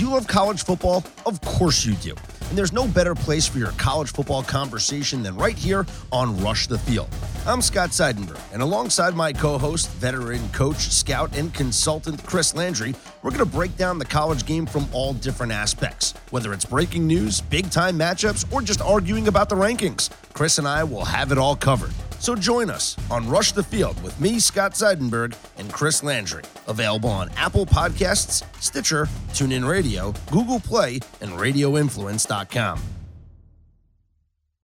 Do you love college football? Of course you do. And there's no better place for your college football conversation than right here on Rush the Field. I'm Scott Seidenberg, and alongside my co host, veteran coach, scout, and consultant Chris Landry, we're going to break down the college game from all different aspects. Whether it's breaking news, big time matchups, or just arguing about the rankings, Chris and I will have it all covered. So join us on Rush the Field with me, Scott Seidenberg, and Chris Landry. Available on Apple Podcasts, Stitcher, TuneIn Radio, Google Play, and RadioInfluence.com.